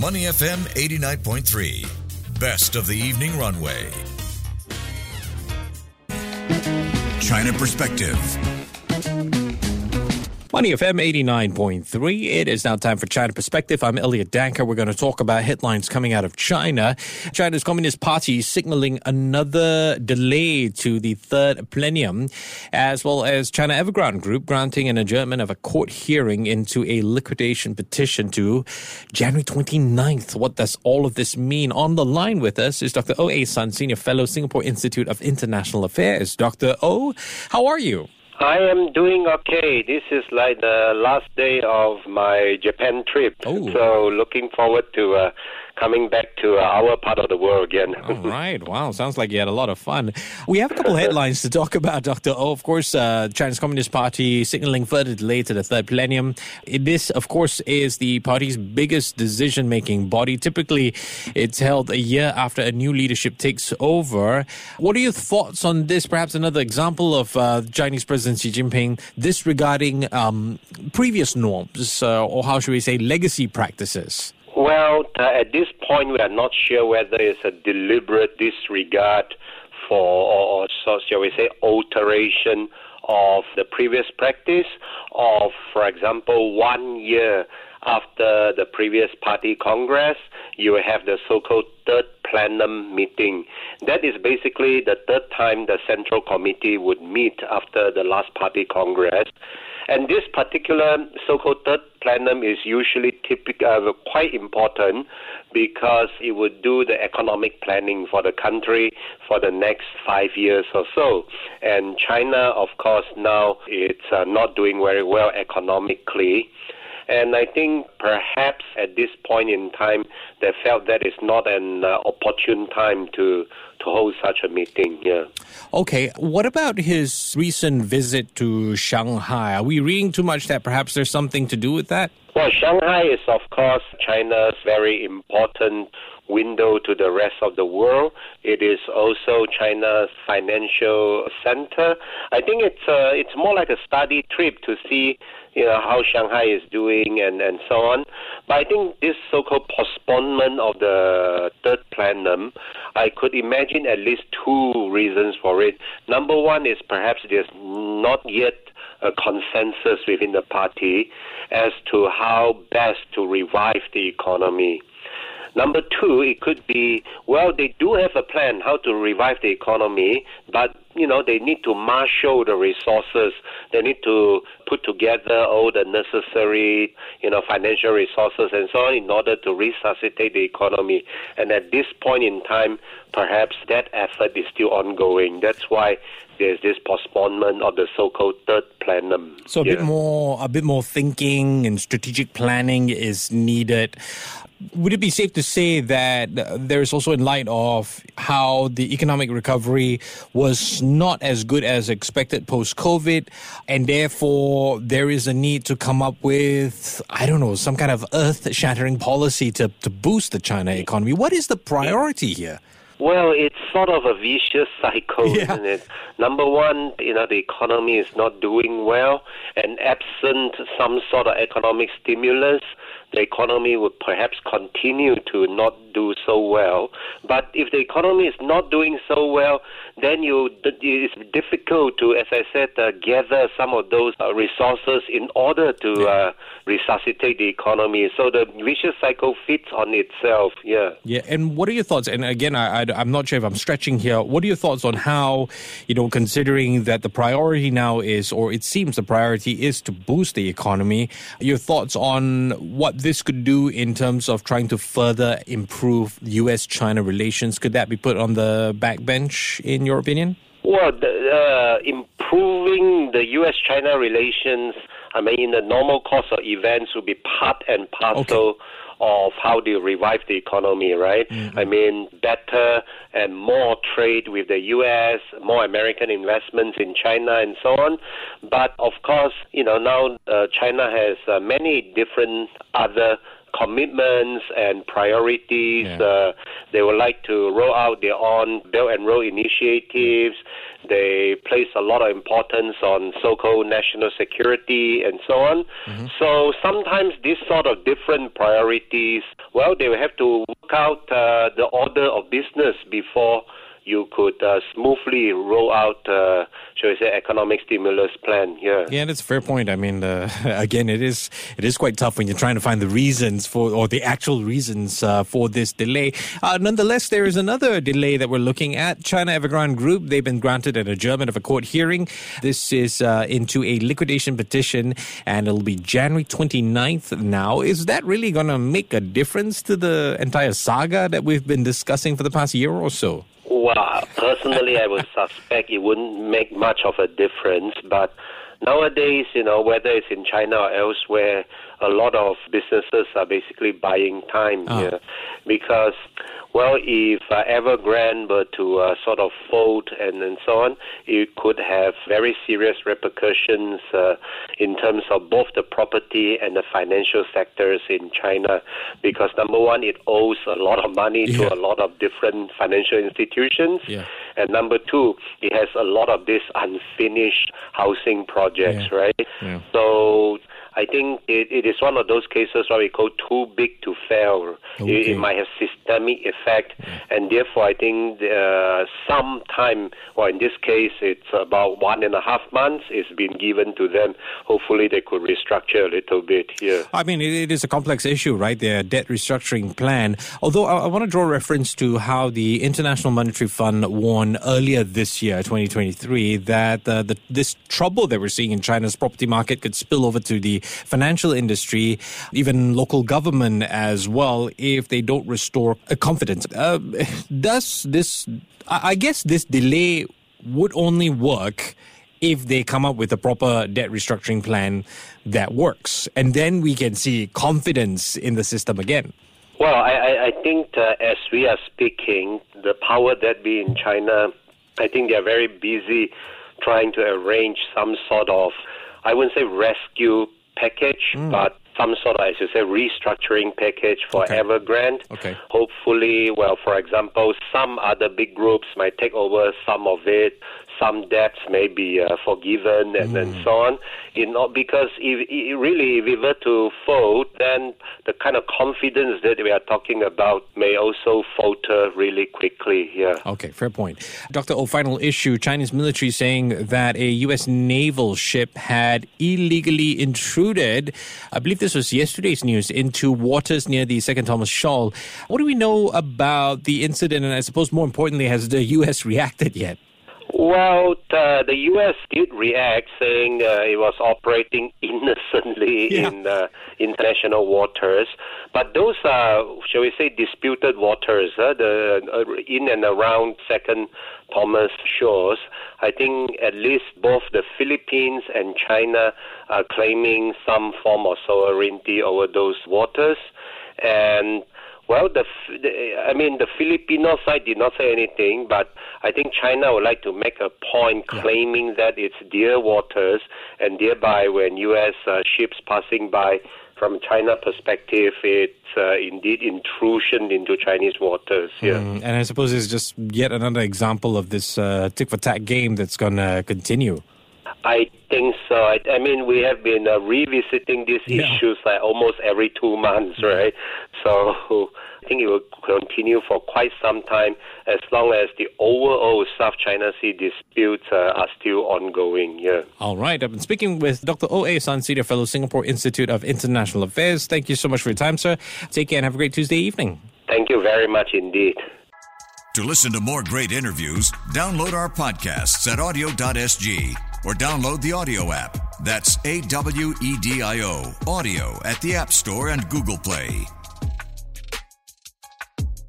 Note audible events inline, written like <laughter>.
Money FM 89.3. Best of the evening runway. China Perspective. Money FM 89.3. It is now time for China Perspective. I'm Elliot Danker. We're going to talk about headlines coming out of China. China's Communist Party signaling another delay to the third plenum, as well as China Evergrande Group granting an adjournment of a court hearing into a liquidation petition to January 29th. What does all of this mean? On the line with us is Dr. O.A. Sun, Senior Fellow, Singapore Institute of International Affairs. Dr. O, how are you? I am doing okay. This is like the last day of my Japan trip. Oh. So looking forward to uh, coming back to uh, our part of the world again. All <laughs> right. Wow. Sounds like you had a lot of fun. We have a couple <laughs> headlines to talk about, Dr. O. Of course, uh, China's Communist Party signaling further delay to the third plenum. This, of course, is the party's biggest decision making body. Typically, it's held a year after a new leadership takes over. What are your thoughts on this? Perhaps another example of uh, Chinese President Xi Jinping disregarding um, previous norms, uh, or how should we say, legacy practices? Well, uh, at this point, we are not sure whether it's a deliberate disregard for, or, or shall we say, alteration of the previous practice, or, for example, one year after the previous party congress, you have the so-called third plenum meeting. That is basically the third time the central committee would meet after the last party congress. And this particular so-called third plenum is usually typical, uh, quite important because it would do the economic planning for the country for the next five years or so. And China, of course, now it's uh, not doing very well economically. And I think perhaps at this point in time, they felt that is not an uh, opportune time to to hold such a meeting. Yeah. Okay, what about his recent visit to Shanghai? Are we reading too much that perhaps there's something to do with that? Well, Shanghai is, of course, China's very important window to the rest of the world. It is also China's financial center. I think it's uh, it's more like a study trip to see you know how Shanghai is doing and and so on. But I think this so-called postponement of the third plenum, I could imagine at least two reasons for it. Number one is perhaps there's not yet a consensus within the party as to how best to revive the economy. Number two, it could be, well, they do have a plan how to revive the economy, but, you know, they need to marshal the resources. They need to put together all the necessary, you know, financial resources and so on in order to resuscitate the economy. And at this point in time, perhaps that effort is still ongoing. That's why there's this postponement of the so-called third plenum. So a Yeah. bit more, a bit more thinking and strategic planning is needed. Would it be safe to say that there is also in light of how the economic recovery was not as good as expected post COVID, and therefore there is a need to come up with, I don't know, some kind of earth shattering policy to, to boost the China economy? What is the priority here? Well, it's sort of a vicious <laughs> cycle, Yeah. isn't it? Number one, you know, the economy is not doing well, and absent some sort of economic stimulus, the economy would perhaps continue to not do so well. But if the economy is not doing so well, then you it's difficult to, as I said, uh, gather some of those uh, resources in order to uh, resuscitate the economy. So the vicious cycle fits on itself. Yeah. Yeah, and what are your thoughts? And again, I, I, am not sure if I'm stretching here. What are your thoughts on how, you know, considering that the priority now is, or it seems the priority is to boost the economy, your thoughts on what this could do in terms of trying to further improve U.S. China relations? Could that be put on the backbench, in your opinion? Well, the, uh, improving the U.S.-China relations, I mean, in the normal course of events, will be part and parcel of how do you revive the economy, right? I mean, better and more trade with the U.S., more American investments in China, and so on. But of course, you know, now uh, China has uh, many different other commitments and priorities. Yeah. Uh, they would like to roll out their own Belt and Road initiatives. They place a lot of importance on so-called national security and so on. Mm-hmm. So sometimes these sort of different priorities, well, they will have to work out uh, the order of business before you could uh, smoothly roll out, uh, shall we say, economic stimulus plan. Yeah, yeah, that's a fair point. I mean, uh, <laughs> again, it is it is quite tough when you're trying to find the reasons for or the actual reasons uh, for this delay. Uh, nonetheless, there is another delay that we're looking at. China Evergrande Group they've been granted an adjournment of a court hearing. This is uh, into a liquidation petition, and it'll be January 29th. Now, is that really going to make a difference to the entire saga that we've been discussing for the past year or so? Well, personally, I would suspect it wouldn't make much of a difference. But nowadays, you know, whether it's in China or elsewhere, a lot of businesses are basically buying time oh. here because well, if uh, Evergrande were to uh, sort of fold and, and so on, it could have very serious repercussions uh, in terms of both the property and the financial sectors in China. Because number one, it owes a lot of money yeah. to a lot of different financial institutions. Yeah. And number two, it has a lot of these unfinished housing projects, yeah. right? So I think it, it is one of those cases where we call too big to fail. Okay. It, it, might have systemic effect, and therefore I think uh, some time, or in this case, it's about one and a half months, is been given to them. Hopefully, they could restructure a little bit here. I mean, it, it is a complex issue, right? Their debt restructuring plan. Although I, I want to draw reference to how the International Monetary Fund warned earlier this year, 2023, that uh, the, this trouble that we're seeing in China's property market could spill over to the financial industry, even local government as well, if they don't restore confidence. Uh, does this, I guess this delay would only work if they come up with a proper debt restructuring plan that works. And then we can see confidence in the system again. Well, I, I think uh, as we are speaking, the power that be in China, I think they are very busy trying to arrange some sort of, I wouldn't say rescue package, mm. but some sort of, as you say, restructuring package for okay. Evergrande. Okay. Hopefully, well, for example, some other big groups might take over some of it some debts may be uh, forgiven and, mm. and so on. You know, because if, if really, if we were to fold, then the kind of confidence that we are talking about may also falter really quickly here. Okay, fair point. Dr. O, final issue Chinese military saying that a U.S. naval ship had illegally intruded, I believe this was yesterday's news, into waters near the Second Thomas Shoal. What do we know about the incident? And I suppose more importantly, has the U.S. reacted yet? Well, uh, the U.S. did react, saying uh, it was operating <laughs> innocently yeah. in uh, international waters. But those are, shall we say, disputed waters, uh, the uh, in and around Second Thomas Shoals. I think at least both the Philippines and China are claiming some form of sovereignty over those waters, and well, the, the, I mean, the Filipino side did not say anything, but I think China would like to make a point claiming yeah. that it's their waters, and thereby, when U.S. Uh, ships passing by, from China perspective, it's uh, indeed intrusion into Chinese waters. Yeah, mm, and I suppose it's just yet another example of this uh, tick for tack game that's going to continue. I think so. I, I mean, we have been uh, revisiting these yeah. issues like almost every two months, right? So I think it will continue for quite some time as long as the overall South China Sea disputes uh, are still ongoing. Yeah. All right. I've been speaking with Dr. O.A. Sun, Senior Fellow, Singapore Institute of International Affairs. Thank you so much for your time, sir. Take care and have a great Tuesday evening. Thank you very much indeed. To listen to more great interviews, download our podcasts at awedio.sg or download the AWEDIO app. That's A W E D I O, AWEDIO at the App Store and Google Play.